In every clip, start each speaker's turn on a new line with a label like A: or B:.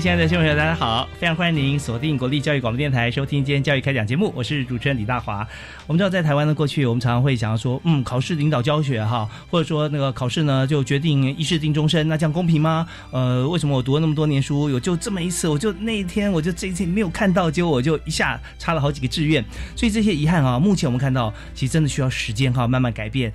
A: 亲爱的听众朋友，大家好！非常欢迎您锁定国立教育广播电台收听今天教育开讲节目，我是主持人李大华。我们知道在台湾的过去，我们常常会想要说，嗯，考试领导教学哈，或者说那个考试呢就决定一试定终身，那这样公平吗？呃，为什么我读了那么多年书，有就这么一次，我就那一天我就这一次没有看到，结果我就一下差了好几个志愿，所以这些遗憾啊，目前我们看到其实真的需要时间哈，慢慢改变。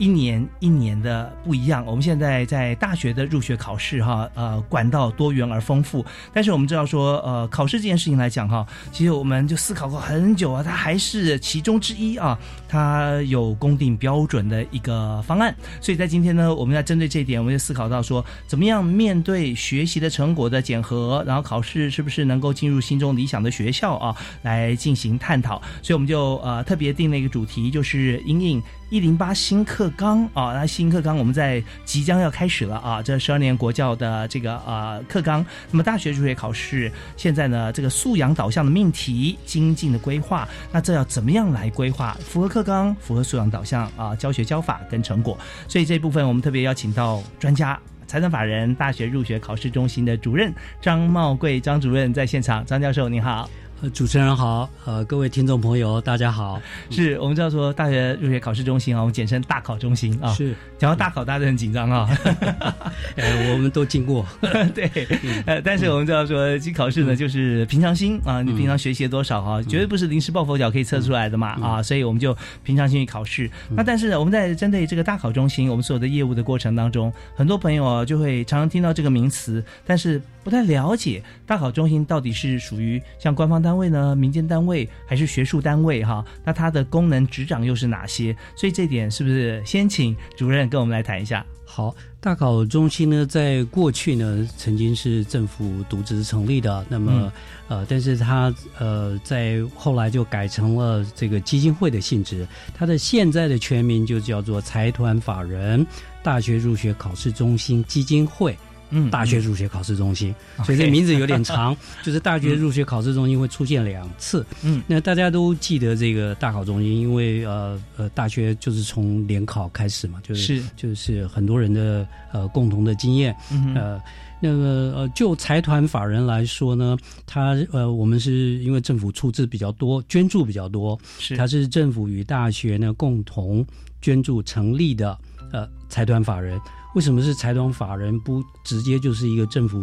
A: 一年一年的不一样。我们现在在大学的入学考试，哈，呃，管道多元而丰富。但是我们知道说，呃，考试这件事情来讲，哈，其实我们就思考过很久啊，它还是其中之一啊，它有公定标准的一个方案。所以在今天呢，我们要针对这一点，我们就思考到说，怎么样面对学习的成果的检核，然后考试是不是能够进入心中理想的学校啊，来进行探讨。所以我们就呃特别定了一个主题，就是阴影。一零八新课纲啊，那新课纲我们在即将要开始了啊，这十二年国教的这个呃课纲，那么大学入学考试现在呢，这个素养导向的命题精进的规划，那这要怎么样来规划？符合课纲，符合素养导向啊，教学教法跟成果，所以这部分我们特别邀请到专家，财产法人大学入学考试中心的主任张茂贵张主任在现场，张教授您好。
B: 呃，主持人好，呃，各位听众朋友，大家好。
A: 是我们叫做大学入学考试中心啊，我们简称大考中心啊。
B: 是
A: 讲到大考，大家都很紧张啊。
B: 呃，我们都经过。
A: 对，呃，但是我们知道说，其考试呢，就是平常心啊，你平常学习了多少啊，绝对不是临时抱佛脚可以测出来的嘛啊，所以我们就平常心去考试。那但是我们在针对这个大考中心，我们所有的业务的过程当中，很多朋友啊就会常常听到这个名词，但是不太了解大考中心到底是属于像官方单。位呢？民间单位还是学术单位？哈，那它的功能执掌又是哪些？所以这点是不是先请主任跟我们来谈一下？
B: 好，大考中心呢，在过去呢，曾经是政府独资成立的，那么呃，但是它呃，在后来就改成了这个基金会的性质。它的现在的全名就叫做财团法人大学入学考试中心基金会。
A: 嗯，
B: 大学入学考试中心，所以这名字有点长，就是大学入学考试中心会出现两次。
A: 嗯，
B: 那大家都记得这个大考中心，因为呃呃，大学就是从联考开始嘛，就是就是很多人的呃共同的经验。呃，那个呃，就财团法人来说呢，他呃，我们是因为政府出资比较多，捐助比较多，
A: 是。
B: 它是政府与大学呢共同捐助成立的呃财团法人。为什么是财团法人不直接就是一个政府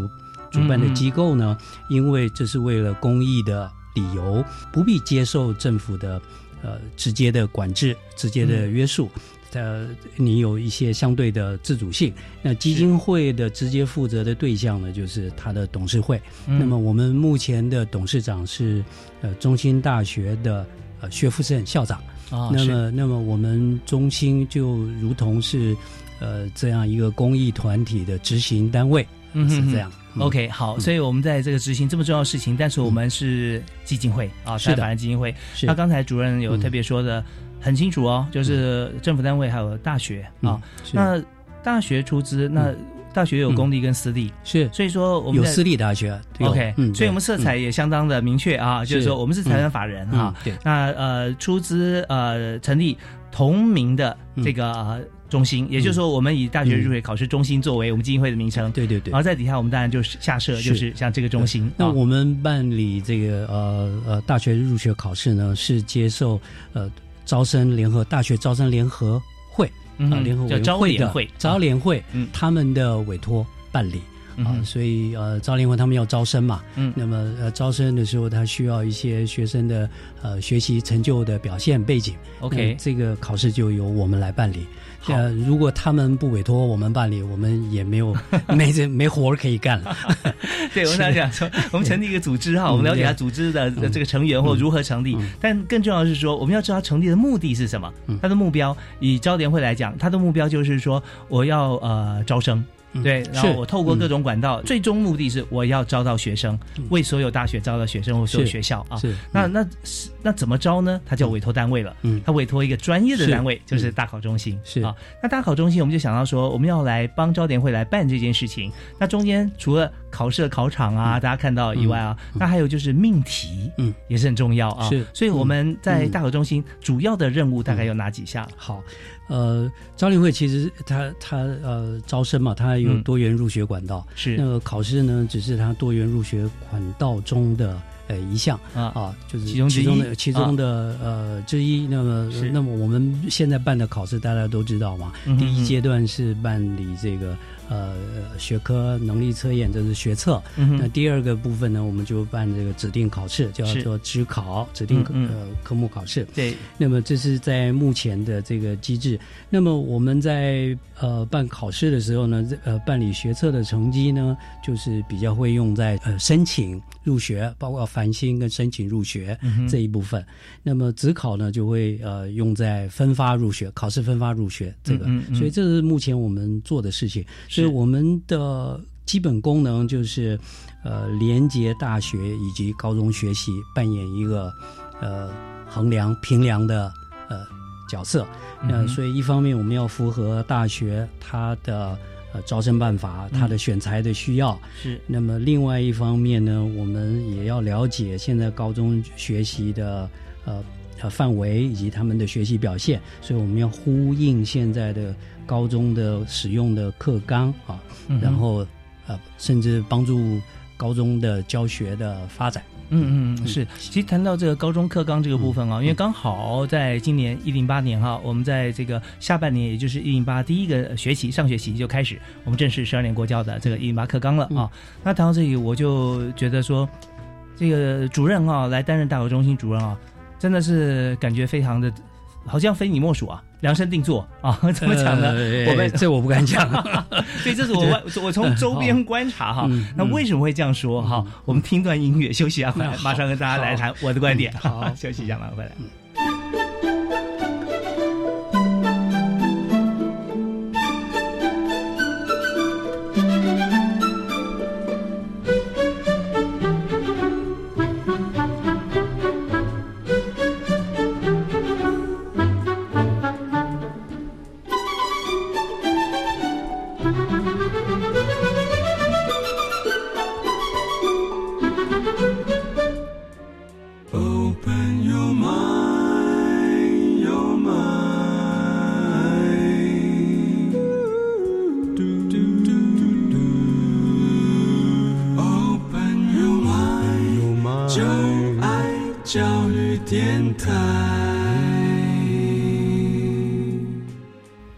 B: 主办的机构呢？因为这是为了公益的理由，不必接受政府的呃直接的管制、直接的约束。呃，你有一些相对的自主性。那基金会的直接负责的对象呢，就是他的董事会。那么我们目前的董事长是呃中兴大学的呃薛富盛校长。
A: 啊，
B: 那么那么我们中兴就如同是。呃，这样一个公益团体的执行单位嗯是这样。
A: OK，好，所以我们在这个执行这么重要的事情，但是我们是基金会啊，
B: 是
A: 法人基金会。那刚才主任有特别说的很清楚哦，就是政府单位还有大学啊。那大学出资，那大学有公立跟私立，
B: 是，
A: 所以说我们
B: 有私立大学。
A: OK，嗯，所以我们色彩也相当的明确啊，就是说我们是财团法人哈。
B: 对，
A: 那呃，出资呃成立同名的这个。中心，也就是说，我们以大学入学考试中心作为我们基金会的名称。
B: 对对对。
A: 然后在底下，我们当然就是下设，就是像这个中心。
B: 那我们办理这个呃呃大学入学考试呢，是接受呃招生联合大学招生联合会
A: 嗯
B: 啊联合会的
A: 联会
B: 招联会
A: 嗯
B: 他们的委托办理。啊，
A: 嗯
B: 所以呃，招联会他们要招生嘛，
A: 嗯
B: 那么呃，招生的时候他需要一些学生的呃学习成就的表现背景
A: ，OK，
B: 这个考试就由我们来办理。
A: 好
B: 呃，如果他们不委托我们办理，我们也没有 没这没活儿可以干了。
A: 对，我想讲说，我们成立一个组织哈，我们了解下组织的的这个成员或如何成立，但更重要的是说，我们要知道成立的目的是什么，他的目标。以招联会来讲，他的目标就是说，我要呃招生。对，然后我透过各种管道，最终目的是我要招到学生，为所有大学招到学生或所有学校啊。
B: 是
A: 那那是那怎么招呢？他叫委托单位了。
B: 嗯
A: 他委托一个专业的单位，就是大考中心。
B: 是
A: 啊，那大考中心我们就想到说，我们要来帮招联会来办这件事情。那中间除了考试的考场啊，大家看到以外啊，那还有就是命题，
B: 嗯，
A: 也是很重要啊。
B: 是
A: 所以我们在
B: 嗯
A: 大考中心主要的任务大概有哪几项？
B: 好，呃，招联会其实它它呃招生嘛，它有
A: 嗯
B: 多元入学管道。那
A: 是
B: 个考试呢，只是它多元入学管道中的呃一项。
A: 啊，
B: 啊，就是
A: 其中
B: 其中的其中的呃之一。那么那么我们现在办的考试大家都知道嘛，
A: 嗯哼。
B: 第一阶段是办理这个呃学科能力测验，这是学测。
A: 嗯，
B: 那第二个部分呢，我们就办这个指定考试，叫做指考，指定呃科目考试。
A: 对，
B: 那么这是在目前的这个机制。那么我们在呃办考试的时候呢，呃办理学测的成绩呢，就是比较会用在呃申请入学，包括繁星跟申请入学这一部分。那么职考呢，就会呃用在分发入学，考试分发入学这个。所以这是目前我们做的事情。所以我们的基本功能就是呃连接大学以及高中学习，扮演一个呃衡量评量的呃角色。那、所以一方面我们要符合大学它的呃招生办法，它的选材的需要。
A: 是
B: 那么另外一方面呢，我们也要了解现在高中学习的呃呃范围以及他们的学习表现，所以我们要呼应现在的高中的使用的课纲啊，然后呃甚至帮助高中的教学的发展。
A: 嗯嗯嗯，是。其实谈到这个高中课纲这个部分啊，因为刚好在今年一零八年哈，我们在这个下半年，也就是一零八第一个学期上学期就开始，我们正式十二年国教的这个一零八课纲了啊。那谈到这里，我就觉得说，这个主任啊，来担任大学中心主任啊，真的是感觉非常的，好像非你莫属啊，量身定做啊，怎么讲呢？
B: 呃
A: 我们
B: 这我不敢讲。
A: 所以这是我我从周边观察哈
B: 嗯，
A: 那为什么会这样说哈？我们听段音乐休息一下，回来马上跟大家来谈我的观点。
B: 好
A: 休息一下，马上回来。
C: 电台。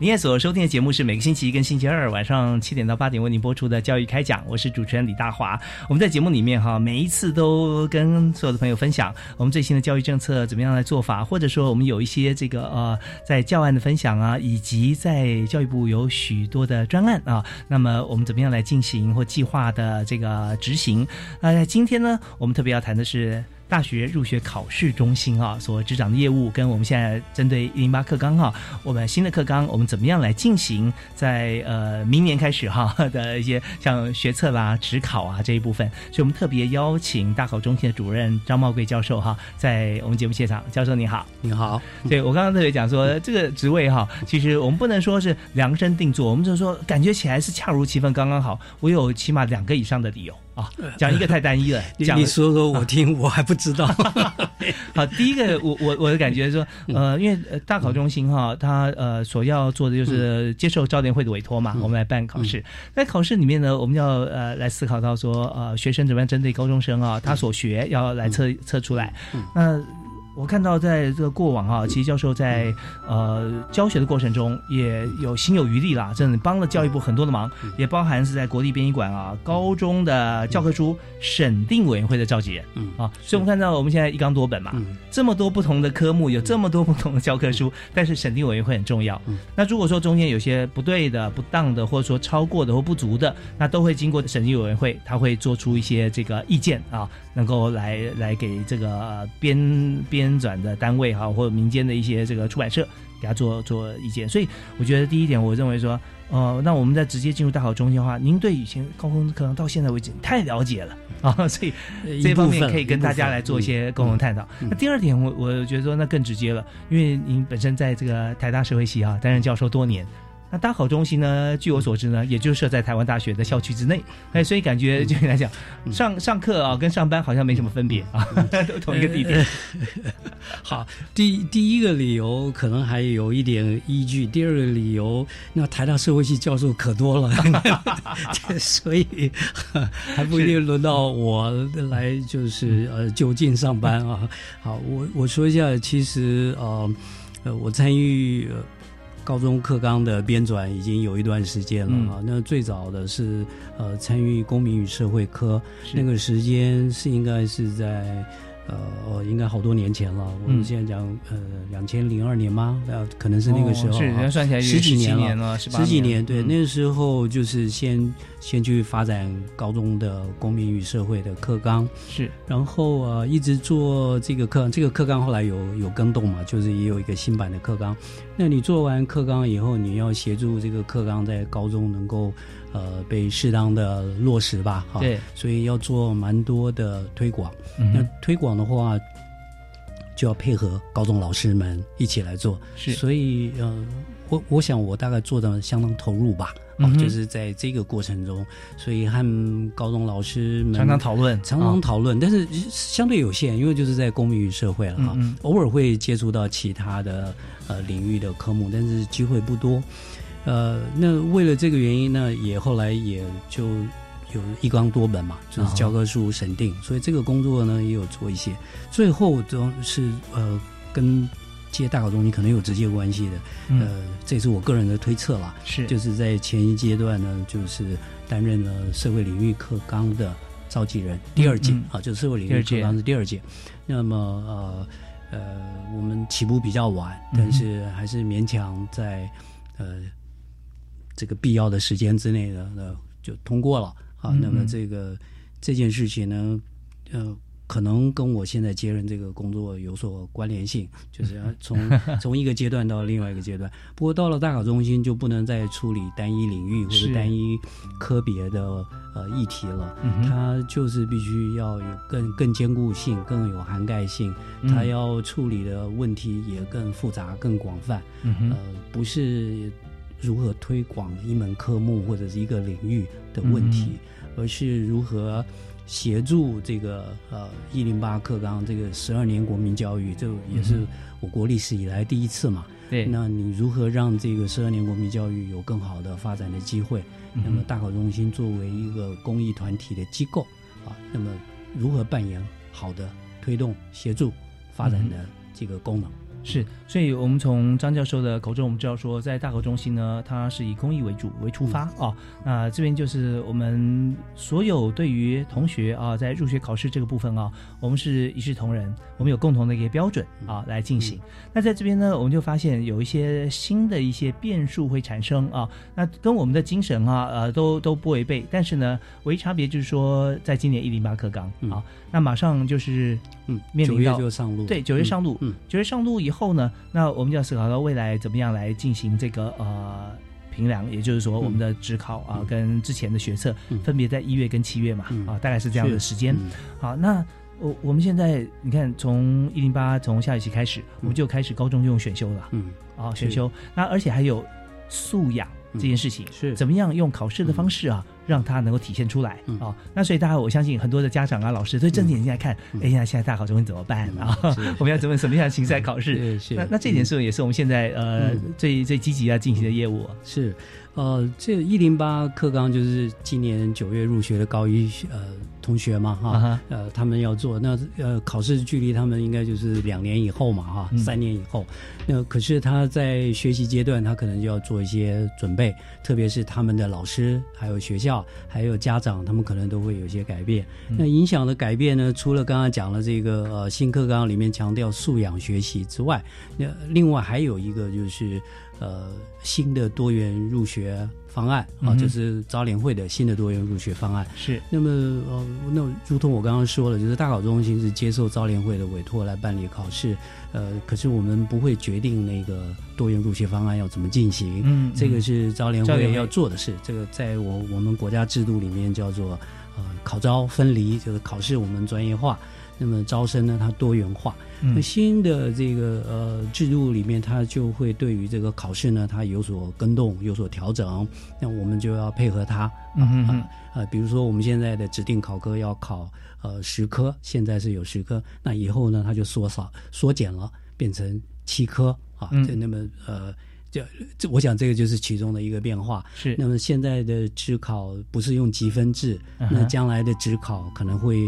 A: 您也所收听的节目是每个星期一跟星期二晚上七点到八点为您播出的教育开讲，我是主持人李大华。我们在节目里面哈，每一次都跟所有的朋友分享我们最新的教育政策怎么样来做法，或者说我们有一些这个呃在教案的分享啊，以及在教育部有许多的专案啊，那么我们怎么样来进行或计划的这个执行？那呃，今天呢，我们特别要谈的是。大学入学考试中心啊所执掌的业务，跟我们现在针对一零八课纲哈，我们新的课纲我们怎么样来进行在呃明年开始哈 的一些像学测啦、职考啊这一部分，所以我们特别邀请大考中心的主任张茂贵教授哈，在我们节目现场，教授你好。
B: 你好，
A: 对我刚刚特别讲说，这个职位哈，其实我们不能说是量身定做，我们就是说感觉起来是恰如其分，刚刚好。我有起码两个以上的理由啊，讲一个太单一了，
B: 你
A: 讲
B: 你说说我听，我还不知道。
A: 好，第一个我我我的感觉是说，呃，因为呃大考中心哈，它呃所要做的就是接受招联会的委托嘛，我们来办考试。在考试里面呢，我们要呃来思考到说，呃，学生怎么样针对高中生啊，他所学要来测测出来。那我看到在这个过往啊，其实教授在呃教学的过程中也有心有余力啦，真的帮了教育部很多的忙，也包含是在国立编译馆啊高中的教科书审定委员会的召集人
B: 嗯。
A: 啊，所以我们看到我们现在一纲多本嘛，
B: 嗯。
A: 这么多不同的科目，有这么多不同的教科书，但是审定委员会很重要。
B: 嗯。
A: 那如果说中间有些不对的、不当的，或者说超过的或不足的，那都会经过审定委员会，他会做出一些这个意见啊，能够来来给这个编编编转的单位哈、或者民间的一些这个出版社给他做做意见。所以我觉得第一点，我认为说，呃，那我们在直接进入大考中心的话，您对以前高中课堂到现在为止你太了解了 啊，所以这方面可以跟大家来做一些共同探讨。
B: 嗯
A: 那第二点，我我觉得说那更直接了，因为您本身在这个台大社会系啊担任教授多年。那大考中心呢？据我所知呢，也就设在台湾大学的校区之内，哎，所以感觉就你来讲，
B: 嗯
A: 上上课啊，跟上班好像没什么分别啊，都同一个地点。
B: 好，第第一个理由可能还有一点依据，第二个理由，那台大社会系教授可多了，所以还不一定轮到我来，就是呃就近上班啊。好，我我说一下，其实呃呃，我参与。呃高中课纲的编纂已经有一段时间了
A: 嗯。
B: 啊，那最早的是呃参与公民与社会科，那个时间是应该是在呃哦应该好多年前了。我们
A: 嗯
B: 现在讲呃两千零二年吗？呃，可能是那个时候、
A: 哦是。算起来
B: 十几年了
A: 年了，十
B: 几年，对，
A: 嗯
B: 那个时候就是先先去发展高中的公民与社会的课纲，
A: 是
B: 然后呃一直做这个课，这个课纲后来有有更动嘛，就是也有一个新版的课纲。那你做完课纲以后，你要协助这个课纲在高中能够呃被适当的落实吧，哈，
A: 对，
B: 所以要做蛮多的推广。那
A: 嗯那，
B: 推广的话，就要配合高中老师们一起来做。
A: 是。
B: 所以呃，我我想我大概做的相当投入吧，啊
A: 嗯
B: 就是在这个过程中，所以和高中老师们
A: 常常讨论，
B: 常常
A: 啊
B: 讨论，但是相对有限，因为就是在公民与社会了哈，
A: 嗯嗯。
B: 偶尔会接触到其他的呃领域的科目，但是机会不多。呃，那为了这个原因呢，也后来也就有一纲多本嘛，就是教科书审定，所以这个工作呢也有做一些。最后都是呃跟接大考中心可能有直接关系的，
A: 嗯
B: 呃，这也是我个人的推测啦。
A: 是
B: 就是在前一阶段呢，就是担任了社会领域课纲的召集人，第二届、
A: 嗯
B: 啊，就是社会领域课纲是第二届。那么呃呃，我们起步比较晚，
A: 嗯
B: 但是还是勉强在呃这个必要的时间之内呢，呃就通过了啊。
A: 嗯
B: 那么
A: 嗯
B: 这个这件事情呢，呃。可能跟我现在接任这个工作有所关联性，就是要 从从一个阶段到另外一个阶段。不过到了大考中心，就不能再处理单一领域或者单一科别的呃议题了。
A: 嗯哼
B: 它就是必须要有更更坚固性、更有涵盖性，
A: 嗯
B: 它要处理的问题也更复杂、更广泛。
A: 嗯哼
B: 呃，不是如何推广一门科目或者是一个领域的问题，
A: 嗯
B: 而是如何协助这个呃一零八课纲这个十二年国民教育，这也是
A: 嗯
B: 我国历史以来第一次嘛。
A: 对，
B: 那你如何让这个十二年国民教育有更好的发展的机会？
A: 嗯
B: 那么大考中心作为一个公益团体的机构啊，那么如何扮演好的推动、协助发展的这个功能？
A: 是，所以我们从张教授的口中，我们知道说，在大口中心呢，它是以公益为主为出发
B: 嗯
A: 啊。那这边就是我们所有对于同学啊，在入学考试这个部分啊，我们是一视同仁，我们有共同的一个标准啊来进行。那在这边呢，我们就发现有一些新的一些变数会产生啊，那跟我们的精神啊，呃，都都不违背。但是呢，唯一差别就是说，在今年一零八课纲
B: 嗯
A: 啊，那马上就是
B: 嗯，
A: 面临到
B: 就上路，
A: 对，九月上路，
B: 嗯，
A: 九月上路以后呢，那我们就要思考到未来怎么样来进行这个呃评量，也就是说我们的职考啊、
B: 嗯。
A: 跟之前的学测、
B: 嗯。
A: 分别在一月跟七月嘛，
B: 嗯。
A: 啊，大概是这样的时间。
B: 嗯。
A: 好，那我我们现在你看，从一零八从下学期开始，我们就开始高中就用选修了。
B: 嗯，
A: 啊，选修，那而且还有素养这件事情，
B: 是。
A: 怎么样用考试的方式啊，让它能够体现出来
B: 嗯
A: 啊。那所以大家，我相信很多的家长啊、老师都睁着眼睛来看，
B: 嗯
A: 哎呀，现在大考中文怎么办啊？
B: 是
A: 我们要怎么什么样的形式来考试？那那这点是不是也是我们现在呃
B: 嗯
A: 最最积极要进行的业务？
B: 是，呃，这一零八课纲就是今年九月入学的高一呃同学嘛哈，
A: 啊
B: 呃，他们要做那呃考试距离他们应该就是两年以后嘛哈，
A: 嗯。
B: 三年以后，那可是他在学习阶段，他可能就要做一些准备，特别是他们的老师、还有学校、还有家长，他们可能都会有一些改变。
A: 嗯。
B: 那影响的改变呢，除了刚刚讲了这个呃新课纲里面强调素养学习之外，那另外还有一个就是呃新的多元入学方案啊，就是招联会的新的多元入学方案。
A: 是。
B: 那么呃，那如同我刚刚说了，就是大考中心是接受招联会的委托来办理考试，呃，可是我们不会决定那个多元入学方案要怎么进行，
A: 嗯
B: 这个是招联
A: 会
B: 会。要做的事。这个在我我们国家制度里面叫做呃考招分离，就是考试我们专业化，那么招生呢它多元化。那
A: 嗯
B: 新的这个呃制度里面，它就会对于这个考试呢，它有所更动、有所调整。那我们就要配合它。啊呃，比如说我们现在的指定考科要考呃十科，现在是有十科，那以后呢，它就缩少缩减了，变成七科啊。
A: 嗯
B: 这那么呃。这这，我想这个就是其中的一个变化。
A: 是
B: 那么现在的职考不是用积分制，
A: 嗯
B: 那将来的职考可能会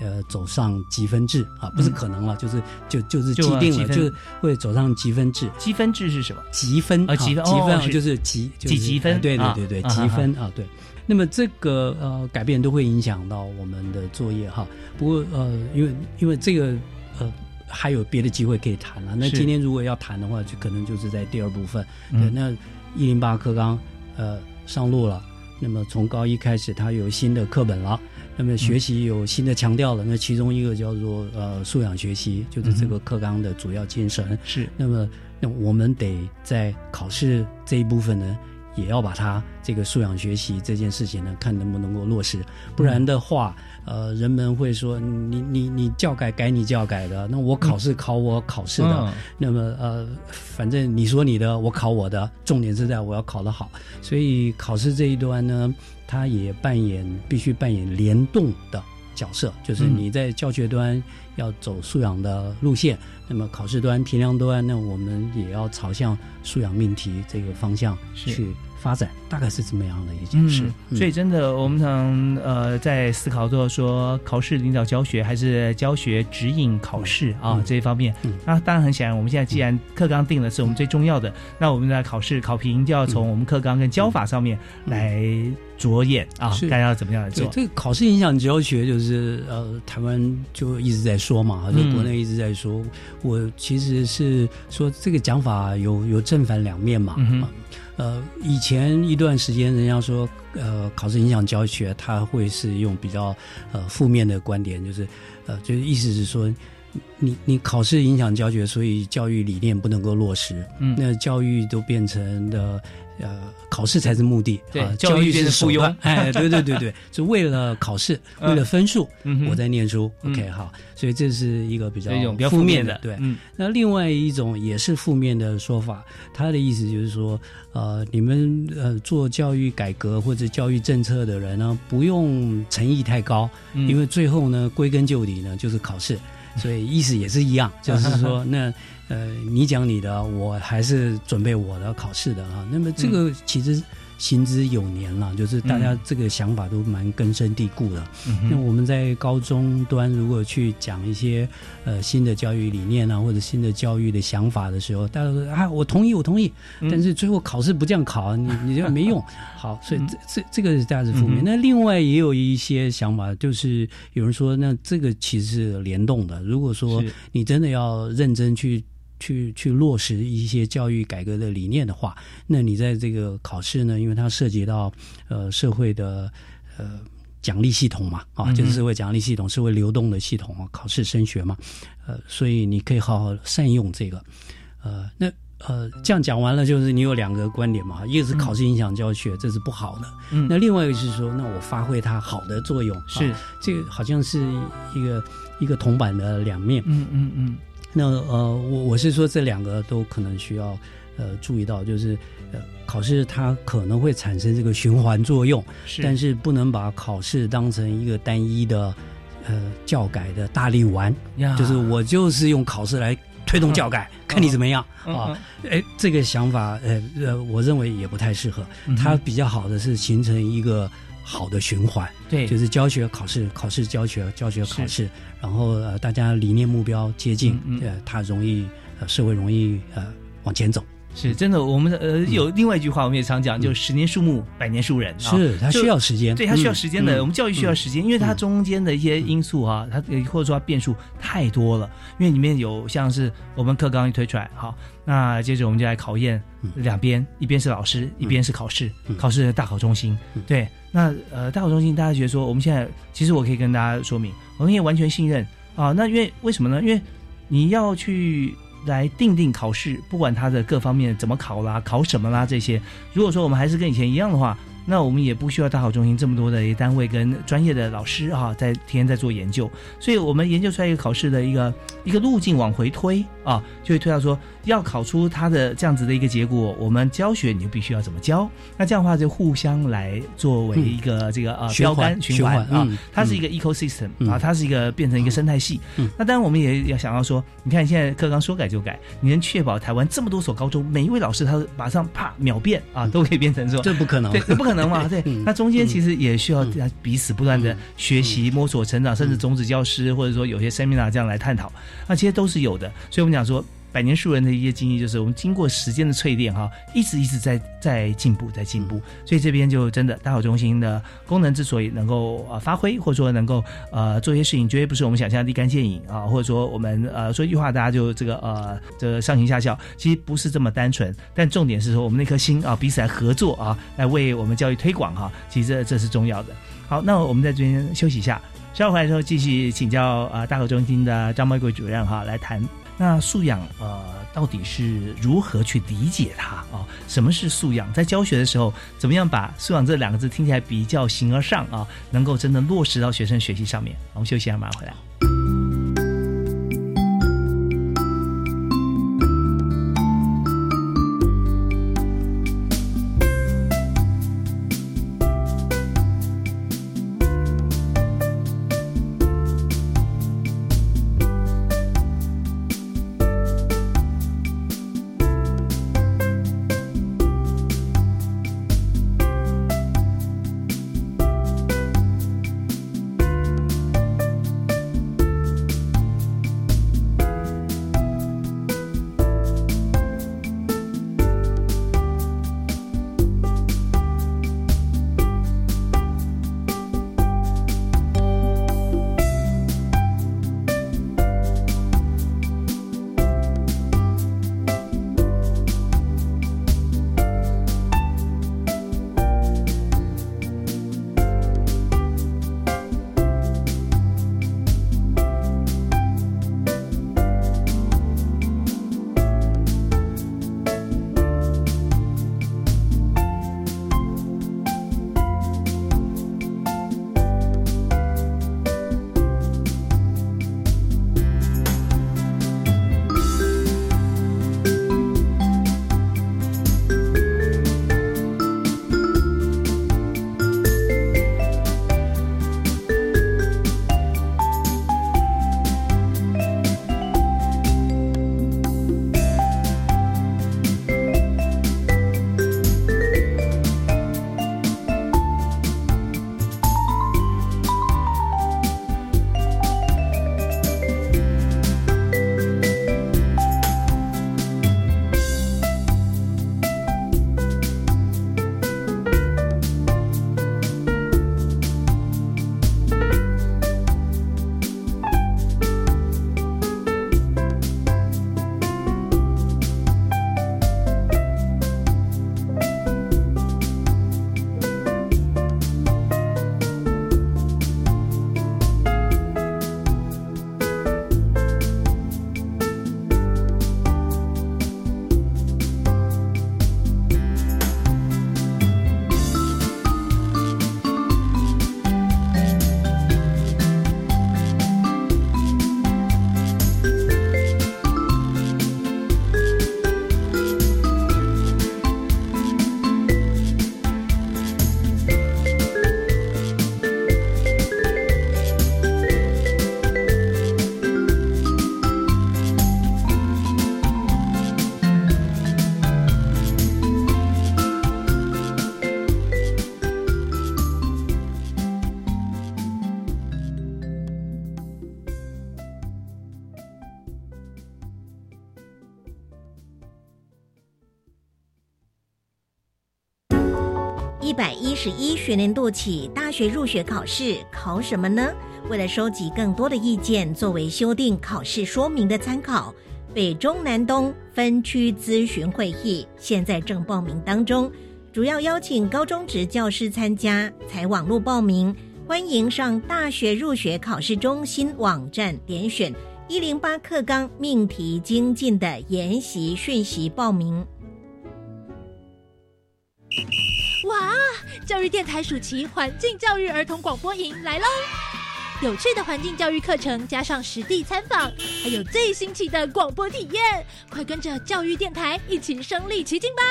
B: 呃走上积分制啊，不是可能了，就是就就是既定了，就是会走上积分制。
A: 积分制是什么？
B: 积分
A: 啊积分
B: 就是积就
A: 积分
B: 啊对
A: 啊
B: 对对对，
A: 啊
B: 积分啊对。那么这个呃改变都会影响到我们的作业哈。不过呃，因为因为这个呃还有别的机会可以谈了。那今天如果要谈的话，就可能就是在第二部分。
A: 嗯
B: 对，那一零八课纲呃上路了。那么从高一开始，它有新的课本了。那么学习有新的强调了。那其中一个叫做呃素养学习，就是这个课纲的主要精神。
A: 是
B: 那么，那我们得在考试这一部分呢，也要把它这个素养学习这件事情呢，看能不能够落实。不然的话，呃，人们会说你你你教改改你教改的，那我考试考我考试的。
A: 嗯
B: 那么呃，反正你说你的，我考我的，重点是在我要考得好。所以考试这一端呢，它也扮演必须扮演联动的角色，就是
A: 嗯。
B: 你在教学端要走素养的路线，那么考试端、评量端，那我们也要朝向素养命题这个方向去发展，大概是这么样的一件事。
A: 嗯，所以真的，我们常呃在思考做说考试领导教学还是教学指引考试啊、
B: 嗯
A: 这一方面。
B: 嗯
A: 那当然很显然，我们现在既然课纲定了是我们最重要的，那我们的考试考评就要从我们课纲跟教法上面来着眼啊，该要怎么样来做？
B: 这个考试影响教学，就是呃，台湾就一直在说嘛，就
A: 嗯
B: 国内一直在说。我其实是说这个讲法有有正反两面嘛。
A: 嗯
B: 呃，以前一段时间，人家说呃，考试影响教学，他会是用比较呃负面的观点，就是呃，就是意思是说。你你考试影响教学，所以教育理念不能够落实。
A: 嗯
B: 那教育都变成的呃，考试才是目的。
A: 对
B: 啊
A: 教育
B: 是
A: 成附庸。
B: 哎，对对对对，就为了考试，
A: 嗯
B: 为了分数，
A: 嗯
B: 我在念书。
A: 嗯
B: OK，好，所以这是一个比较
A: 比较
B: 负
A: 面
B: 的。对，
A: 嗯
B: 那另外一种也是负面的说法，他的意思就是说，呃，你们呃做教育改革或者教育政策的人呢，不用诚意太高，
A: 嗯
B: 因为最后呢，归根究底呢就是考试，所以意思也是一样，就是说，那呃，你讲你的，我还是准备我的考试的啊。那么这个其实行之有年了，就是大家这个想法都蛮根深蒂固的。
A: 嗯
B: 那我们在高中端如果去讲一些呃新的教育理念啊，或者新的教育的想法的时候，大家都说啊，我同意，我同意，
A: 嗯
B: 但是最后考试不这样考，你你这没用。好，所以这这这个是大致负面。那另外也有一些想法，就是有人说，那这个其实是联动的。如果说你真的要认真去。去去落实一些教育改革的理念的话，那你在这个考试呢，因为它涉及到呃社会的呃奖励系统嘛，啊，就是社会奖励系统、社会流动的系统啊，考试升学嘛，呃，所以你可以好好善用这个，呃，那呃这样讲完了，就是你有两个观点嘛，一个是考试影响教学，这是不好的，
A: 嗯。
B: 那另外一个是说，那我发挥它好的作用，
A: 是
B: 啊这个好像是一个一个铜板的两面。
A: 嗯嗯嗯
B: 那呃，我我是说这两个都可能需要呃注意到，就是呃考试它可能会产生这个循环作用，
A: 是。
B: 但是不能把考试当成一个单一的呃教改的大力丸，
A: 呀。
B: 就是我就是用考试来推动教改，看你怎么样
A: 嗯
B: 啊？哎，这个想法呃呃，我认为也不太适合。
A: 嗯
B: 它比较好的是形成一个好的循环，
A: 对。
B: 就是教学考试，考试教学，教学考试，然后呃大家理念目标接近，
A: 嗯嗯。
B: 呃，它容易呃社会容易呃往前走。
A: 是真的，我们的呃有另外一句话，我们也常讲，就十年树木，百年树人。啊。
B: 是，它需要时间，
A: 对，它需要
B: 嗯
A: 时间的。
B: 嗯。
A: 我们教育需要时间，因为它中间的一些因素啊，它呃或者说它变数太多了。因为里面有像是我们课纲一推出来，好，那接着我们就来考验
B: 嗯。
A: 两边，一边是老师，一边是考试，
B: 嗯。
A: 考试的大考中心。
B: 嗯。
A: 对，那呃大考中心，大家觉得说，我们现在其实我可以跟大家说明，我们也完全信任啊。那因为为什么呢？因为你要去。来定定考试，不管它的各方面怎么考啦，考什么啦这些，如果说我们还是跟以前一样的话，那我们也不需要大考中心这么多的单位跟专业的老师啊，在天天在做研究，所以我们研究出来一个考试的一个 一个路径往回推啊，就会推到说要考出它的这样子的一个结果，我们教学你就必须要怎么教，那这样的话就互相来作为一个这个呃标
B: 循环
A: 杆循环啊
B: 嗯，
A: 它是一个 ecosystem
B: 嗯。
A: 啊，它是一个变成一个生态系。
B: 嗯。
A: 那当然我们也要想要说，你看现在课纲说改就改，你能确保台湾这么多所高中每一位老师他马上啪秒变啊，都可以变成说
B: 这不可能。
A: 对，，不可能嘛，对。
B: 嗯
A: 那中间其实也需要彼此不断的学习、摸索、成长，甚至种子教师或者说有些 seminar 这样来探讨，那这些都是有的。所以我们讲说。百年树人的一些经历，就是我们经过时间的淬炼，哈，一直一直在在进步，在进步。所以这边就真的大考中心的功能之所以能够呃发挥，或者说能够呃做一些事情，绝对不是我们想象的立竿见影啊，或者说我们呃说一句话，大家就这个呃这个上行下效，其实不是这么单纯。但重点是说我们那颗心啊，彼此来合作啊，来为我们教育推广哈、其实这这是重要的。好，那我们在这边休息一下，稍后回来之后继续请教呃大口中心的张茂贵主任哈、来谈那素养呃到底是如何去理解它啊？什么是素养？在教学的时候，怎么样把素养这两个字听起来比较形而上啊，能够真的落实到学生学习上面？我们休息一下，马上回来。
D: 学年度起大学入学考试考什么呢？为了收集更多的意见，作为修订考试说明的参考，北中南东分区咨询会议现在正报名当中，主要邀请高中职教师参加，采网络报名。欢迎上大学入学考试中心网站点选一零八课纲命题精进的研习讯息报名。
E: 教育电台暑期环境教育儿童广播营来喽！有趣的环境教育课程，加上实地参访，还有最新奇的广播体验，快跟着教育电台一起身临其境吧！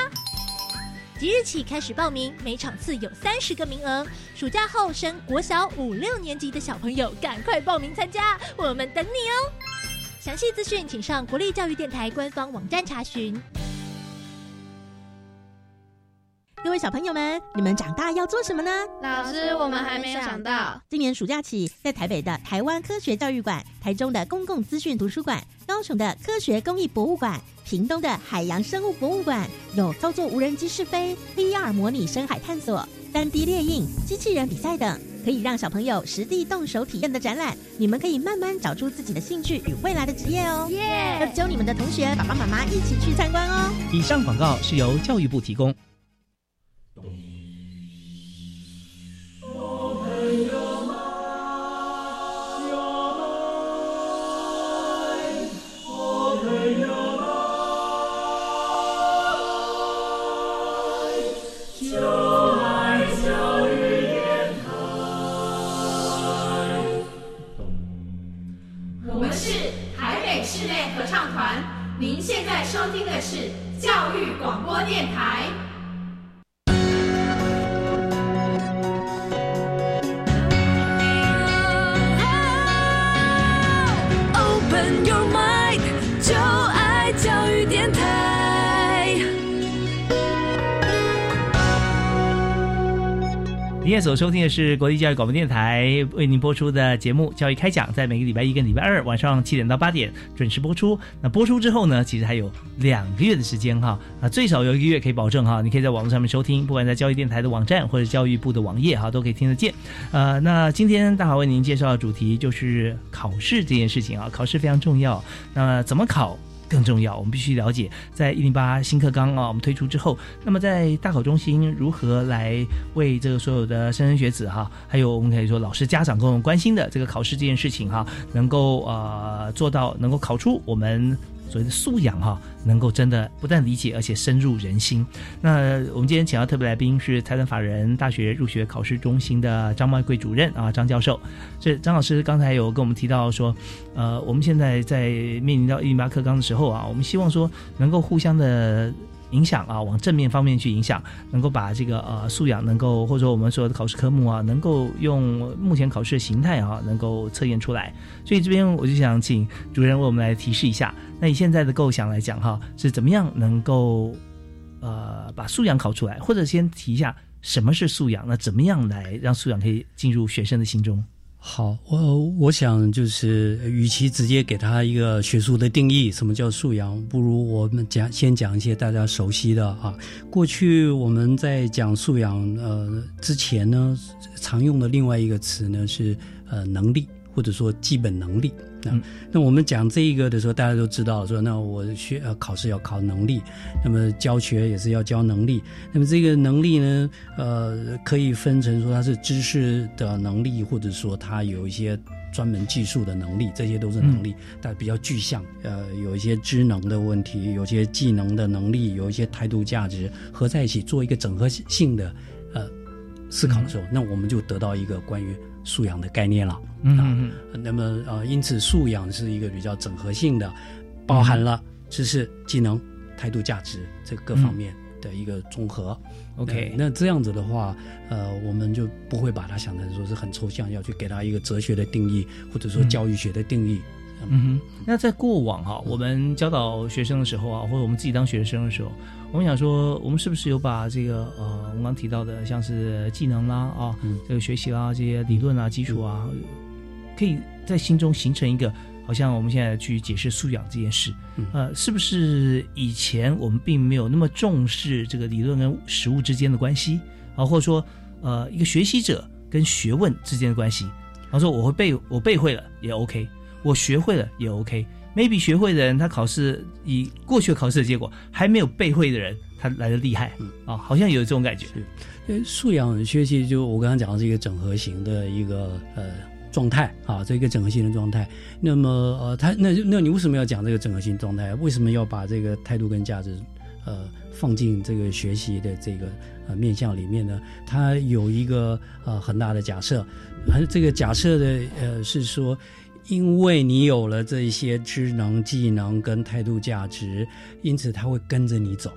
E: 即日起开始报名，每场次有三十个名额。暑假后升国小五六年级的小朋友，赶快报名参加，我们等你哦！详细资讯请上国立教育电台官方网站查询。
F: 各位小朋友们，你们长大要做什么呢？
G: 老师，我们还没有想到。
F: 今年暑假起，在台北的台湾科学教育馆、台中的公共资讯图书馆、高雄的科学工艺博物馆、屏东的海洋生物博物馆，有操作无人机试飞、VR 模拟深海探索、三 D 列印、机器人比赛等，可以让小朋友实地动手体验的展览。你们可以慢慢找出自己的兴趣与未来的职业哦。
E: 耶！
F: 要揪你们的同学、爸爸妈妈一起去参观哦。
A: 以上广告是由教育部提供。
C: 电台。
A: 您现在所收听的是国立教育广播电台为您播出的节目《教育开讲》，在每个礼拜一跟礼拜二晚上七点到八点准时播出。那播出之后呢，其实还有两个月的时间哈，啊，最少有一个月可以保证哈，你可以在网络上面收听，不管在教育电台的网站或者教育部的网页哈，都可以听得见。呃，那今天大华为您介绍的主题就是考试这件事情啊，考试非常重要。那怎么考？更重要，我们必须了解，在一零八新课纲啊，我们推出之后，那么在大考中心如何来为这个所有的莘莘学子哈，还有我们可以说老师家长跟我们关心的这个考试这件事情哈，能够呃做到能够考出我们。所谓的素养哈，能够真的不但理解，而且深入人心。那我们今天请到特别来宾是财团法人大学入学考试中心的张茂贵主任啊，张教授。这张老师刚才有跟我们提到说，呃，我们现在在面临到一零八课纲的时候啊，我们希望说能够互相的。影响啊，往正面方面去影响，能够把这个呃素养能够，或者说我们所有的考试科目啊，能够用目前考试的形态啊，能够测验出来。所以这边我就想请主任为我们来提示一下，那以现在的构想来讲哈，是怎么样能够呃把素养考出来，或者先提一下什么是素养，那怎么样来让素养可以进入学生的心中？
B: 好，我我想就是，与其直接给他一个学术的定义，什么叫素养，不如我们讲先讲一些大家熟悉的啊。过去我们在讲素养呃之前呢，常用的另外一个词呢是呃能力，或者说基本能力。那、嗯、那我们讲这一个的时候，大家都知道说，那我学呃考试要考能力，那么教学也是要教能力。那么这个能力呢，呃，可以分成说它是知识的能力，或者说它有一些专门技术的能力，这些都是能力，但比较具象。呃，有一些知能的问题，有些技能的能力，有一些态度价值合在一起做一个整合性的呃思考的时候，那我们就得到一个关于素养的概念了。
A: 嗯
B: 嗯嗯，那么呃，因此素养是一个比较整合性的，包含了知识、技能、态度、价值这各方面的一个综合。
A: OK，
B: 那这样子的话，呃，我们就不会把它想成说是很抽象，要去给它一个哲学的定义，或者说教育学的定义。
A: 嗯哼，那在过往哈，我们教导学生的时候啊，或者我们自己当学生的时候，我们想说，我们是不是有把这个呃，我们刚提到的像是技能啦啊，
B: 嗯、
A: 这个学习啦这些理论啊、基础啊，可以在心中形成一个，好像我们现在去解释素养这件事，
B: 嗯、
A: 呃，是不是以前我们并没有那么重视这个理论跟实物之间的关系？啊，或者说呃一个学习者跟学问之间的关系。他说我会背，我背会了也 OK，我学会了也 OK。Maybe 学会的人，他考试以过去考试的结果，还没有背会的人，他来的厉害啊，好像有这种感觉。
B: 素养学习，就我刚刚讲的是一个整合型的一个呃状态啊，这一个整合型的状态。那么呃，他那那你为什么要讲这个整合型状态？为什么要把这个态度跟价值呃放进这个学习的这个呃面向里面呢？它有一个呃很大的假设，而这个假设的呃是说。因为你有了这些知能、技能跟态度、价值，因此他会跟着你走，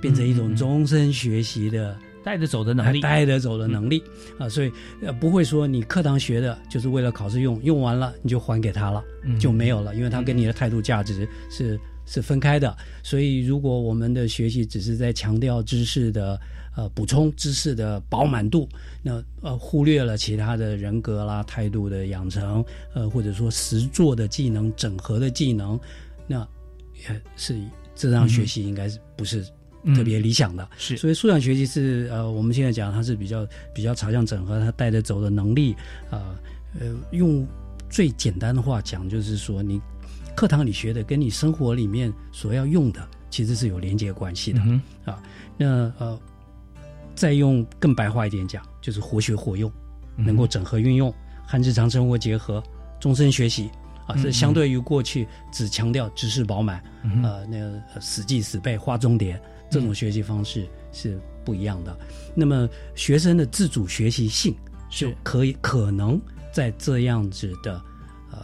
B: 变成一种终身学习的
A: 带着走的能力，
B: 带着走的能力啊！所以呃，不会说你课堂学的就是为了考试用，用完了你就还给他了，就没有了，因为他跟你的态度、价值是是分开的。所以如果我们的学习只是在强调知识的。呃，补充知识的饱满度，那呃忽略了其他的人格啦、态度的养成，呃或者说实作的技能、整合的技能，那也是这样学习应该是不是特别理想的。
A: 是，
B: 所以素养学习是呃我们现在讲它是比较比较朝向整合，它带着走的能力呃呃用最简单的话讲就是说，你课堂里学的跟你生活里面所要用的其实是有连接关系的啊。那呃。再用更白话一点讲，就是活学活用，能够整合运用和日常生活结合，终身学习啊。这相对于过去只强调知识饱满，呃，那个死记死背画重点这种学习方式是不一样的。那么学生的自主学习性就可以可能在这样子的呃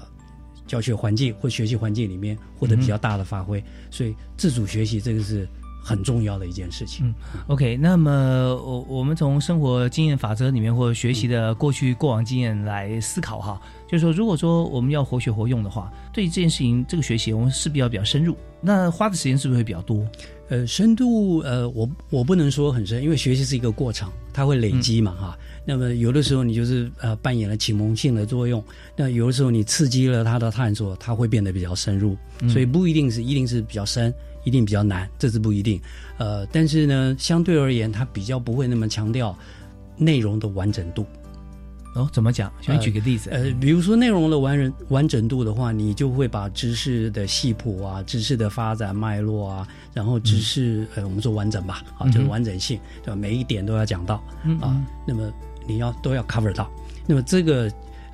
B: 教学环境或学习环境里面获得比较大的发挥。所以自主学习这个是。很重要的一件事情。
A: 嗯，OK，那么我我们从生活经验法则里面或者学习的过去过往经验来思考哈，就是说，如果说我们要活学活用的话，对于这件事情这个学习，我们势必要比较深入，那花的时间是不是会比较多？
B: 呃，深度呃，我我不能说很深，因为学习是一个过程，它会累积嘛哈。那么有的时候你就是呃扮演了启蒙性的作用，那有的时候你刺激了他的探索，他会变得比较深入，所以不一定是一定是比较深。一定比较难，这是不一定。呃，但是呢，相对而言，它比较不会那么强调内容的完整度。
A: 哦，怎么讲？先举个例子。
B: 呃，比如说内容的完人完整度的话，你就会把知识的系谱啊、知识的发展脉络啊，然后知识呃，我们说完整吧，啊，就是完整性，对吧？每一点都要讲到啊。那么你要都要 cover 到。那么这个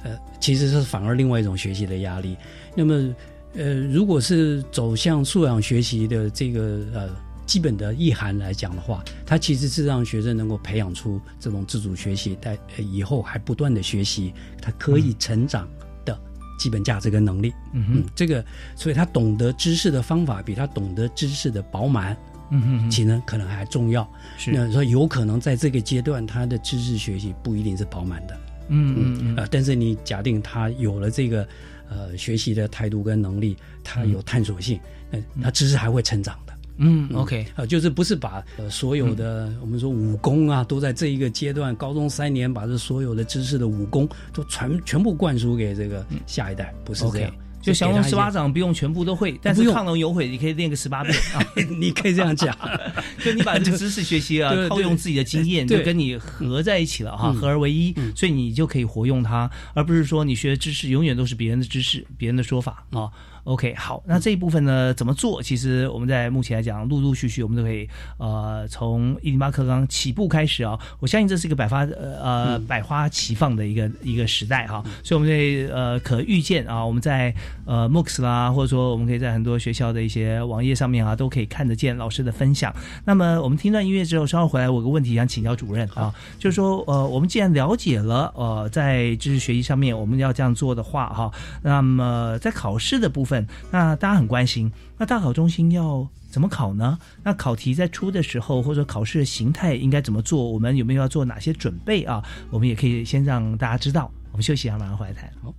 B: 呃，其实是反而另外一种学习的压力。那么。呃，如果是走向素养学习的这个呃基本的意涵来讲的话，它其实是让学生能够培养出这种自主学习，在以后还不断的学习，他可以成长的基本价值跟能力。嗯嗯，这个，所以他懂得知识的方法比他懂得知识的饱满，嗯嗯，其实可能还重要。
A: 是，
B: 那说有可能在这个阶段，他的知识学习不一定是饱满的。
A: 嗯嗯嗯，
B: 啊，但是你假定他有了这个。呃，学习的态度跟能力，他有探索性，那他知识还会成长的。
A: 嗯，OK，
B: 啊，就是不是把呃所有的我们说武功啊，都在这一个阶段，高中三年把这所有的知识的武功都全全部灌输给这个下一代，不是这样。
A: 就降龙十八掌不用全部都会，但是亢龙有悔你可以练个十八遍。啊！
B: 你可以这样讲，
A: 就你把这个知识学习啊，套用自己的经验，就跟你合在一起了哈，合而为一，所以你就可以活用它，而不是说你学的知识永远都是别人的知识，别人的说法啊。OK，好，那这一部分呢怎么做？其实我们在目前来讲，陆陆续续我们都可以呃从一零八课纲起步开始啊。我相信这是一个百花呃百花齐放的一个一个时代哈，所以我们在呃可预见啊，我们在呃 MOOCs 啦，或者说我们可以在很多学校的一些网页上面啊，都可以看得见老师的分享。那么我们听段音乐之后，稍后回来，我有个问题想请教主任啊，就是说呃，我们既然了解了呃在知识学习上面我们要这样做的话哈，那么在考试的部那大家很关心，那大考中心要怎么考呢？那考题在出的时候，或者考试的形态应该怎么做？我们有没有要做哪些准备啊？我们也可以先让大家知道。我们休息一下，马上回来谈。好。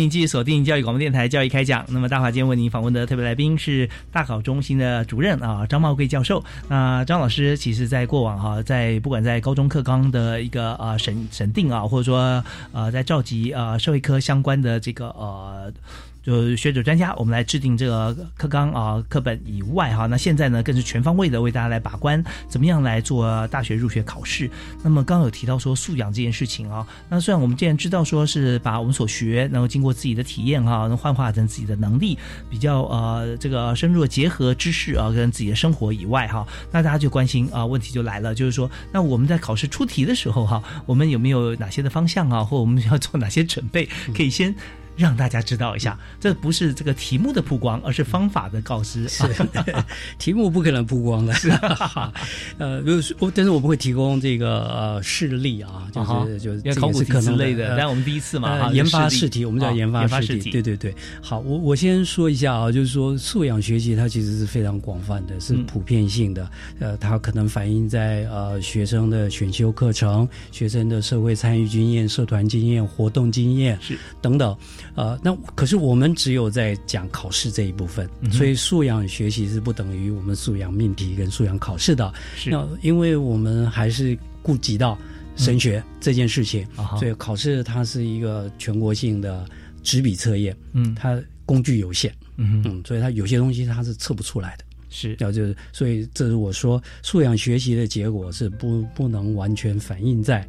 A: 您继续锁定教育广播电台教育开讲。那么大华今天为您访问的特别来宾是大考中心的主任啊张茂贵教授。那张老师其实在过往哈，在不管在高中课纲的一个啊审审定啊，或者说呃在召集啊社会科相关的这个呃。就学者专家，我们来制定这个课纲啊课本以外哈，那现在呢更是全方位的为大家来把关，怎么样来做大学入学考试？那么刚刚有提到说素养这件事情啊，那虽然我们既然知道说是把我们所学，然后经过自己的体验哈，能幻化成自己的能力，比较呃这个深入的结合知识啊跟自己的生活以外哈，那大家就关心啊问题就来了，就是说那我们在考试出题的时候哈，我们有没有哪些的方向啊，或我们要做哪些准备，可以先。让大家知道一下，这不是这个题目的曝光，而是方法的告知。
B: 是 题目不可能曝光的，是 呃，我但是我不会提供这个呃事例啊，就是就是
A: 考古
B: 题
A: 之类的。但我们第一次嘛，
B: 研发试题，我们叫研发
A: 试
B: 题。对对对，好，我我先说一下啊，就是说素养学习它其实是非常广泛的，是普遍性的。呃，它可能反映在呃学生的选修课程、学生的社会参与经验、社团经验、活动经验
A: 是
B: 等等。呃，那可是我们只有在讲考试这一部分，所以素养学习是不等于我们素养命题跟素养考试的。
A: 是，
B: 那因为我们还是顾及到神学这件事情，所以考试它是一个全国性的纸笔测验，嗯，它工具有限，嗯嗯，所以它有些东西它是测不出来的。
A: 是，
B: 要就是，所以这是我说素养学习的结果是不不能完全反映在。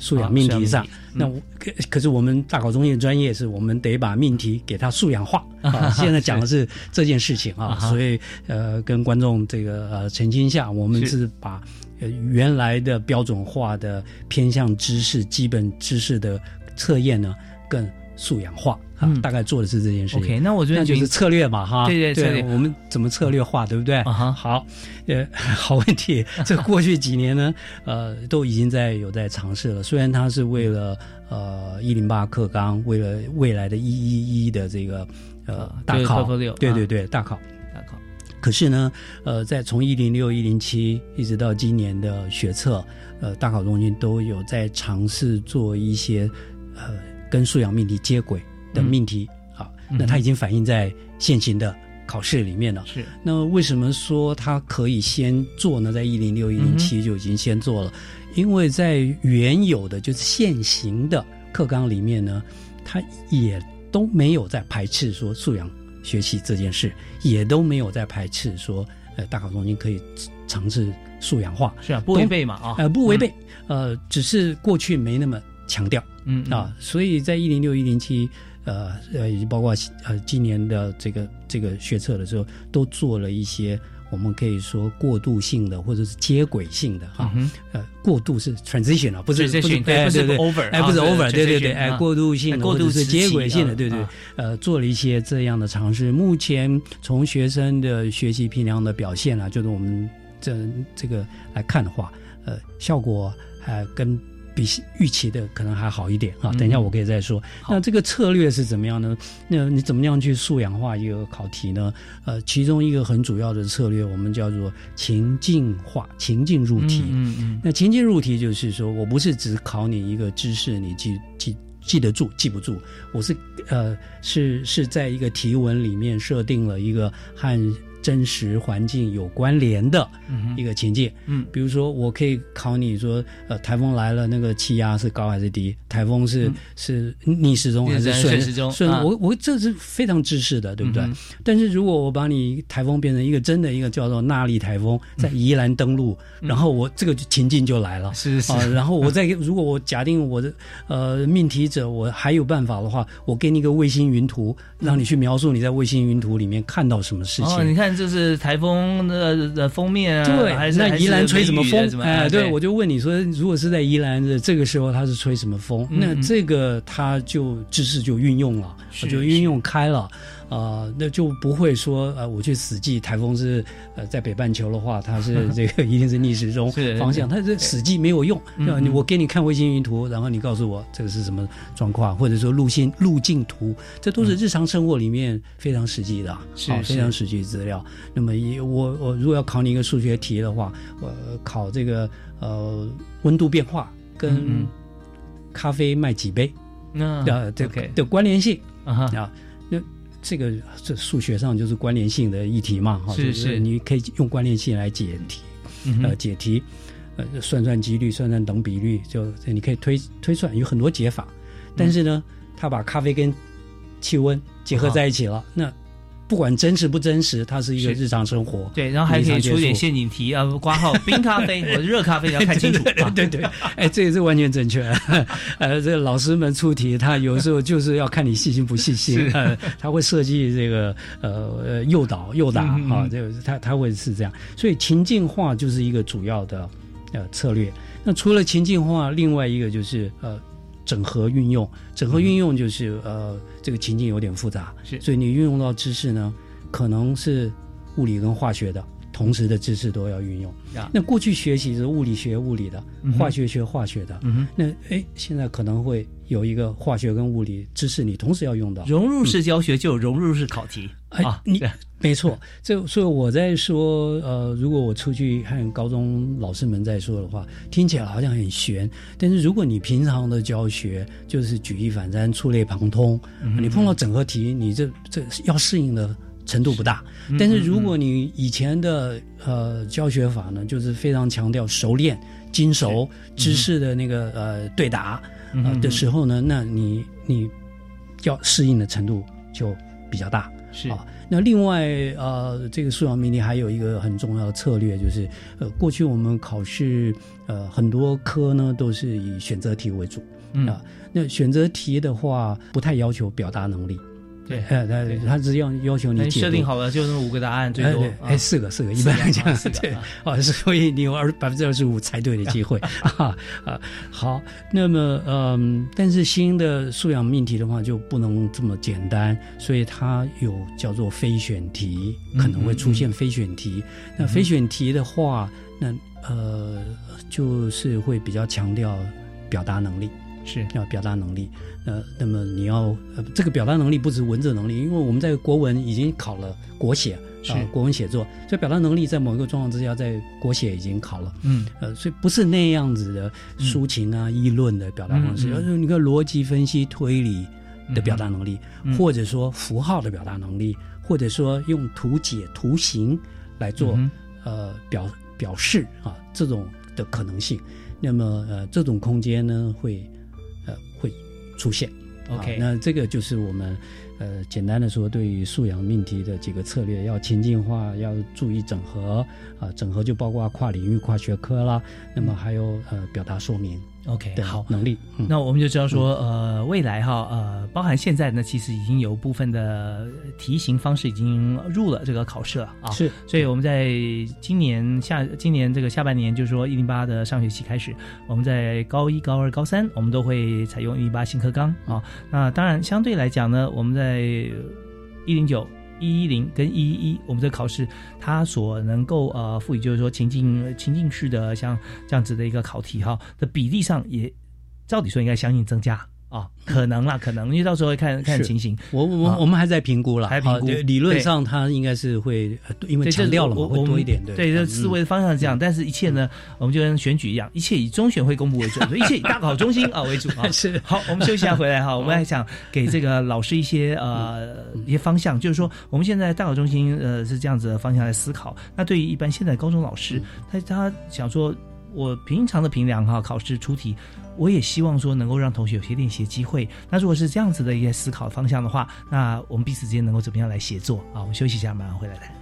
B: 素养命题上，那可可是我们大考中心的专业是我们得把命题给它素养化。啊。现在讲的是这件事情啊，所以呃，跟观众这个呃澄清一下，我们是。把原来的标准化的偏向知识、基本知识的测验呢更素养化。嗯，大概做的是这件事情。
A: OK，那我觉得
B: 就是策略嘛，哈。
A: 对对
B: 对，我们怎么策略化，对不对？啊哈，好，呃，好问题。这过去几年呢，呃，都已经在有在尝试了。虽然它是为了呃一零八课纲，为了未来的一一一的这个呃大考，对对对，大考
A: 大考。
B: 可是呢，呃，在从一零六一零七一直到今年的学测，呃，大考中心都有在尝试做一些呃跟素养命题接轨。的命题啊，那它已经反映在现行的考试里面了。
A: 是，
B: 那为什么说它可以先做呢？在一零六一零七就已经先做了，因为在原有的就是现行的课纲里面呢，它也都没有在排斥说素养学习这件事，也都没有在排斥说，呃，大考中心可以尝试素养化，
A: 是啊，不违背嘛啊，
B: 呃，不违背，呃，只是过去没那么强调，嗯啊，所以在一零六一零七。呃呃，以及包括呃今年的这个这个学测的时候，都做了一些我们可以说过渡性的或者是接轨性的哈，呃，过渡是 transition 啊，不是不是
A: 对不是 over，
B: 哎不是 over，对对对，哎过渡性的或者是接轨性的，对对，呃，做了一些这样的尝试。目前从学生的学习评量的表现啊，就是我们这这个来看的话，呃，效果还跟。比预期的可能还好一点啊！等一下我可以再说。那这个策略是怎么样呢？那你怎么样去素养化一个考题呢？呃，其中一个很主要的策略，我们叫做情境化、情境入题。嗯嗯。那情境入题就是说我不是只考你一个知识，你记记记得住、记不住。我是呃是是在一个题文里面设定了一个和。真实环境有关联的一个情境，嗯，比如说我可以考你说，呃，台风来了，那个气压是高还是低？台风是是逆时钟还是顺时钟？顺，我我这是非常知识的，对不对？但是如果我把你台风变成一个真的一个叫做纳利台风，在宜兰登陆，然后我这个情境就来了，
A: 是是，
B: 然后我再如果我假定我的呃命题者我还有办法的话，我给你一个卫星云图，让你去描述你在卫星云图里面看到什么事情？
A: 你看。就是台风的的封面啊，
B: 对，
A: 还是
B: 那宜兰吹什么风？哎，对，我就问你说，如果是在宜兰的这个时候，它是吹什么风？那这个它就知识就运用了，就运用开了。啊，那就不会说呃，我去死记台风是呃在北半球的话，它是 这个一定是逆时钟方向，它这死记没有用。你我给你看卫星云图，然后你告诉我这个是什么状况，或者说路线路径图，这都是日常生活里面非常实际的，
A: 是
B: 非常实际资料。那么我我如果要考你一个数学题的话，我考这个呃温度变化跟咖啡卖几杯。
A: 嗯
B: 的的关联性
A: 啊
B: 这个这数学上就是关联性的议题嘛，哈，
A: 是
B: 就是。你可以用关联性来解题，
A: 嗯
B: 呃，解题，呃，算算几率，算算等比率，就你可以推推算，有很多解法。但是呢，他把咖啡跟气温结合在一起了，那不管真实不真实，它是一个日常生活。
A: 对，然后还可以出一点陷阱题啊，挂号冰咖啡或者 热咖啡，你要看清楚啊。
B: 对对，哎，这也是完全正确。呃，这个老师们出题，他有时候就是要看你细心不细心他会设计这个呃呃诱导诱导啊，这个他他会是这样，所以情境化就是一个主要的呃策略。那除了情境化，另外一个就是呃整合运用，整合运用就是呃这个情境有点复杂，
A: 是。
B: 所以你运用到知识呢，可能是物理跟化学的。同时的知识都要运用。
A: 呀。
B: 那过去学习是物理学物理的
A: 嗯，
B: 化学学化学的。
A: 嗯哼。
B: 那哎，现在可能会有一个化学跟物理知识，你同时要用到。
A: 融入式教学就有融入式考题。
B: 哎
A: 啊，，
B: 你没错，这所以我在说，呃，如果我出去和高中老师们在说的话，听起来好像很玄，但是如果你平常的教学就是举一反三、触类旁通，
A: 嗯
B: 你碰到整合题，你这这要适应的程度不大。
A: 嗯
B: 但是如果你以前的呃教学法呢，就是非常强调熟练、精熟知识的那个呃对答呃
A: 嗯哼
B: 的时候呢，那你你要适应的程度就比较大。
A: 是。
B: 啊，那另外呃，这个素养命题还有一个很重要的策略，就是呃，过去我们考试呃很多科呢都是以选择题为主，
A: 嗯。
B: 啊，那选择题的话不太要求表达能力，
A: 对
B: 呃，他他只要要求
A: 你设定好了就那么五个答案最多
B: 哎四个四个，一般来讲对
A: 啊
B: 所以你有二百分之二十五猜对的机会 啊啊。好，那么嗯，但是新的素养命题的话就不能这么简单，所以它有叫做非选题，可能会出现非选题。那非选题的话，那呃就是会比较强调表达能力。
A: 是
B: 要表达能力，呃，那么你要呃，这个表达能力不止文字能力，因为我们在国文已经考了国写
A: 是。
B: 啊、国文写作，所以表达能力在某一个状况之下，在国写已经考了，
A: 嗯。
B: 呃，所以不是那样子的抒情啊、议论的表达方式，而是你看逻辑分析、推理的表达能力，
A: 嗯
B: 或者说符号的表达能力，或者说用图解、图形来做、
A: 嗯
B: 呃表表示啊这种的可能性。那么呃，这种空间呢会出现。
A: OK
B: 啊那这个就是我们呃简单的说，对于素养命题的几个策略，要情境化，要注意整合啊，整合就包括跨领域、跨学科啦，那么还有呃表达说明
A: OK
B: 的
A: 好。
B: 能力。嗯
A: 那我们就知道说，呃，未来哈，呃，包含现在呢，其实已经有部分的题型方式已经入了这个考试了啊。
B: 是，
A: 所以我们在今年下今年这个下半年，就是说一零八的上学期开始，我们在高一、高二、高三，我们都会采用一零八新课纲啊。那当然，相对来讲呢，我们在一零九。一一零跟一一一，我们这考试它所能够呃赋予，就是说情境情境式的像这样子的一个考题哈的比例上也，照理说应该相应增加。啊，可能啦，可能，因为到时候会看看情形。
B: 我我
A: 啊。
B: 我们还在评估了，
A: 还评估。
B: 理论上它应该是会，呃因为
A: 对，
B: 强调了
A: 我
B: 会多一点，
A: 对，
B: 对，
A: 这
B: 嗯。
A: 思维的方向是这样，但是一切呢，我们就跟选举一样，一切以中选会公布为准，所 以一切以大考中心啊为主啊。
B: 是。
A: 好，我们休息一下回来哈，我们还想给这个老师一些呃一些方向，就是说我们现在大考中心呃是这样子的方向来思考。那对于一般现在高中老师，他他想说，我平常的评量哈考试出题。我也希望说能够让同学有些练习机会。那如果是这样子的一些思考方向的话，那我们彼此之间能够怎么样来协作啊？我们休息一下，马上回来谈。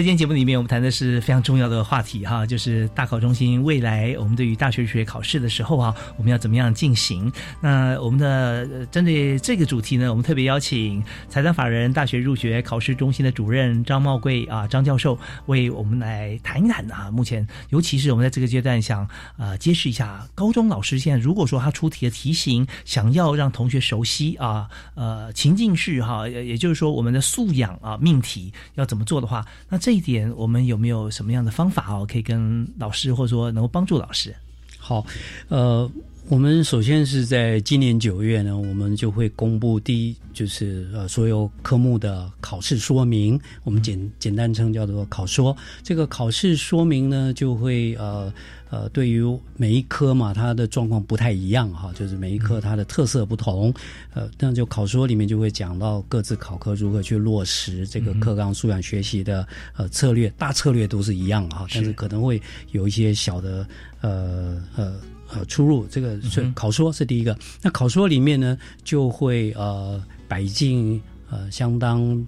A: 在今天节目里面，我们谈的是非常重要的话题哈，就是大考中心未来我们对于大学入学考试的时候啊，我们要怎么样进行？那我们的针对这个主题呢，我们特别邀请财团法人大学入学考试中心的主任张茂贵啊张教授为我们来谈一谈啊。目前，尤其是我们在这个阶段想呃揭示一下，高中老师现在如果说他出题的题型想要让同学熟悉啊，呃情境式哈，也就是说我们的素养啊命题要怎么做的话，那这这一点我们有没有什么样的方法哦，可以跟老师或者说能够帮助老师？
B: 好，呃，我们首先是在今年九月呢，我们就会公布第一，就是呃所有科目的考试说明，我们简简单称叫做考说。这个考试说明呢，就会呃呃对于每一科嘛，它的状况不太一样哈，就是每一科它的特色不同，呃，那就考说里面就会讲到各自考科如何去落实这个课纲素养学习的呃策略，大策略都是一样哈，但是可能会有一些小的呃呃。呃，出入这个是考说是第一个，那考说里面呢就会呃摆进呃相当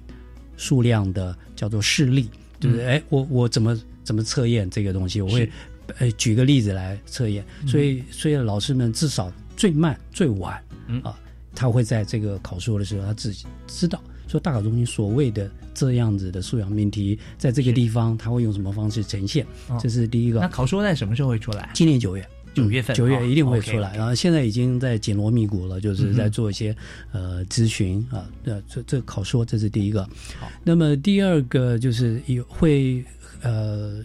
B: 数量的叫做事例，就是哎我我怎么怎么测验这个东西，我会呃举个例子来测验，所以所以老师们至少最慢最晚啊，他会在这个考说的时候他自己知道说大考中心所谓的这样子的素养命题，在这个地方他会用什么方式呈现，这是第一个。
A: 那考说在什么时候会出来？
B: 今年九月。
A: 九月份，
B: 九月一定会出来。然后现在已经在紧锣密鼓了，就是在做一些呃咨询啊。呃，这这考说这是第一个。
A: 好，
B: 那么第二个就是有会呃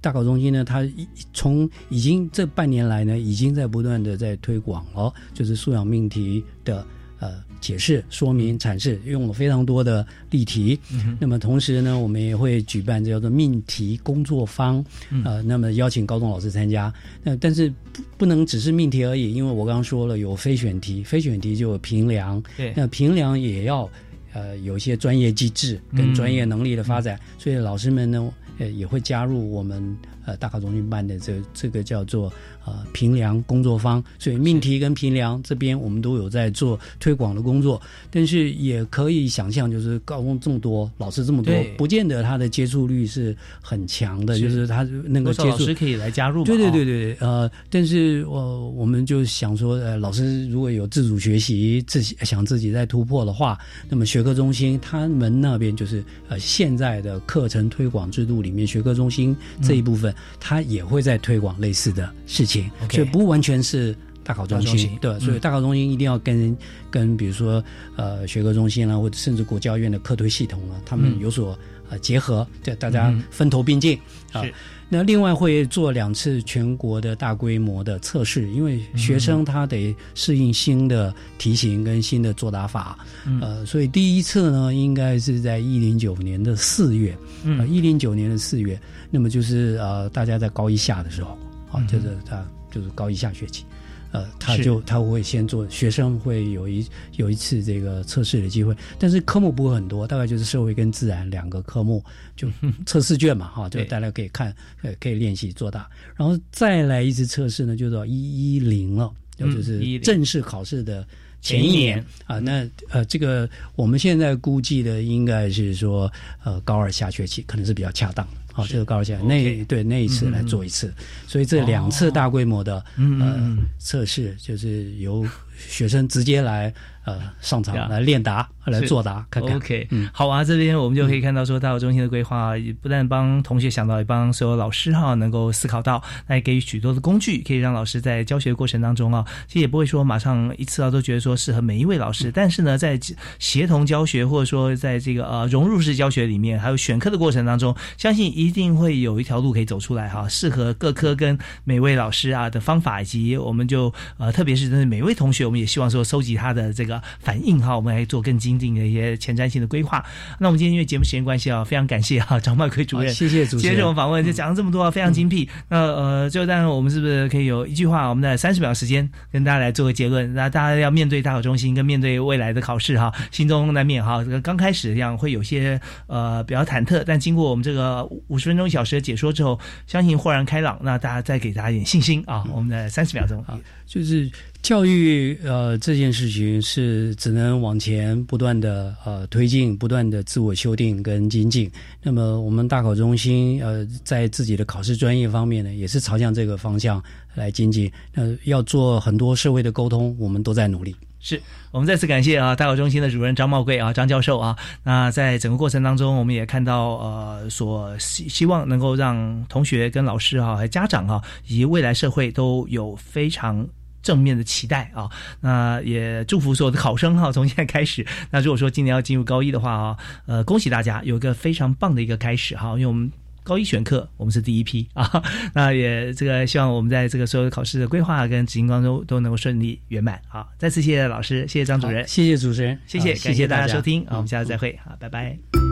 B: 大考中心呢，它从已经这半年来呢，已经在不断的在推广哦，就是素养命题的呃。解释、说明、阐释，用了非常多的例题。那么同时呢，我们也会举办叫做命题工作坊，呃，那么邀请高中老师参加。那但是不不能只是命题而已，因为我刚刚说了有非选题，非选题就有评量。
A: 对，
B: 那评量也要呃有一些专业机制跟专业能力的发展，所以老师们呢，呃，也会加入我们呃大咖中心办的这这个叫做。呃，平凉工作方，所以命题跟平凉这边我们都有在做推广的工作，但是也可以想象，就是高中这么多老师这么多，不见得他的接触率是很强的，就是他能够接触
A: 老师可以来加入，
B: 对对对对对，呃，但是我我们就想说，呃，老师如果有自主学习，自己想自己在突破的话，那么学科中心他们那边就是呃现在的课程推广制度里面，学科中心这一部分，他也会在推广类似的事情。所以不完全是大考中心，对，所以大考中心一定要跟跟比如说呃学科中心啊，或者甚至国教院的课推系统啊，他们有所呃结合，对大家分头并进啊。那另外会做两次全国的大规模的测试，因为学生他得适应新的题型跟新的作答法，呃，所以第一次呢应该是在一零九年的四月，嗯，一零九年的四月，那么就是呃大家在高一下的时候。啊，就是他就是高一下学期，呃，他就他会先做学生会有一有一次这个测试的机会，但是科目不会很多，大概就是社会跟自然两个科目，就测试卷嘛，哈，就大家可以看，呃，可以练习做大，然后再来一次测试呢，就到一一零了，就是正式考试的前一年啊，那呃，这个我们现在估计的应该是说，呃，高二下学期可能是比较恰当的。好，这个高校那对那一次来做一次，所以这两次大规模的呃测试，就是由学生直接来。呃，上场来练答，来作答，看看。
A: OK，嗯，好啊，这边我们就可以看到说，大学中心的规划不但帮同学想到，也帮所有老师哈能够思考到，那也给予许多的工具，可以让老师在教学过程当中啊，其实也不会说马上一次啊都觉得说适合每一位老师，但是呢，在协同教学或者说在这个呃融入式教学里面，还有选课的过程当中，相信一定会有一条路可以走出来哈，适合各科跟每位老师啊的方法，以及我们就呃特别是针对每位同学，我们也希望说收集他的这个。反应哈，我们来做更精进的一些前瞻性的规划。那我们今天因为节目时间关系啊，非常感谢哈张麦奎主任，
B: 谢谢主持人。
A: 接受我们访问就讲了这么多，非常精辟。那呃，最后当然我们是不是可以有一句话，我们在三十秒时间跟大家来做个结论？那大家要面对大考中心，跟面对未来的考试哈，心中难免哈，这个刚开始一样会有些呃比较忐忑，但经过我们这个五十分钟一小时的解说之后，相信豁然开朗。那大家再给大家一点信心啊！我们的三十秒钟啊，
B: 就是。教育呃这件事情是只能往前不断的呃推进，不断的自我修订跟精进。那么我们大考中心呃在自己的考试专业方面呢，也是朝向这个方向来精进。呃，要做很多社会的沟通，我们都在努力。
A: 是我们再次感谢啊，大考中心的主任张茂贵啊，张教授啊。那在整个过程当中，我们也看到呃，所希希望能够让同学跟老师啊，还有家长啊，以及未来社会都有非常正面的期待啊。那也祝福所有的考生哈，从现在开始。那如果说今年要进入高一的话啊，呃，恭喜大家有一个非常棒的一个开始哈，因为我们。高一选课，我们是第一批啊，那也这个希望我们在这个所有的考试的规划跟执行当中都能够顺利圆满。好，再次谢谢老师，谢谢张主任，
B: 谢谢主持人，
A: 谢谢，
B: 感
A: 谢
B: 大
A: 家收听，啊，我们下次再会，好，拜拜。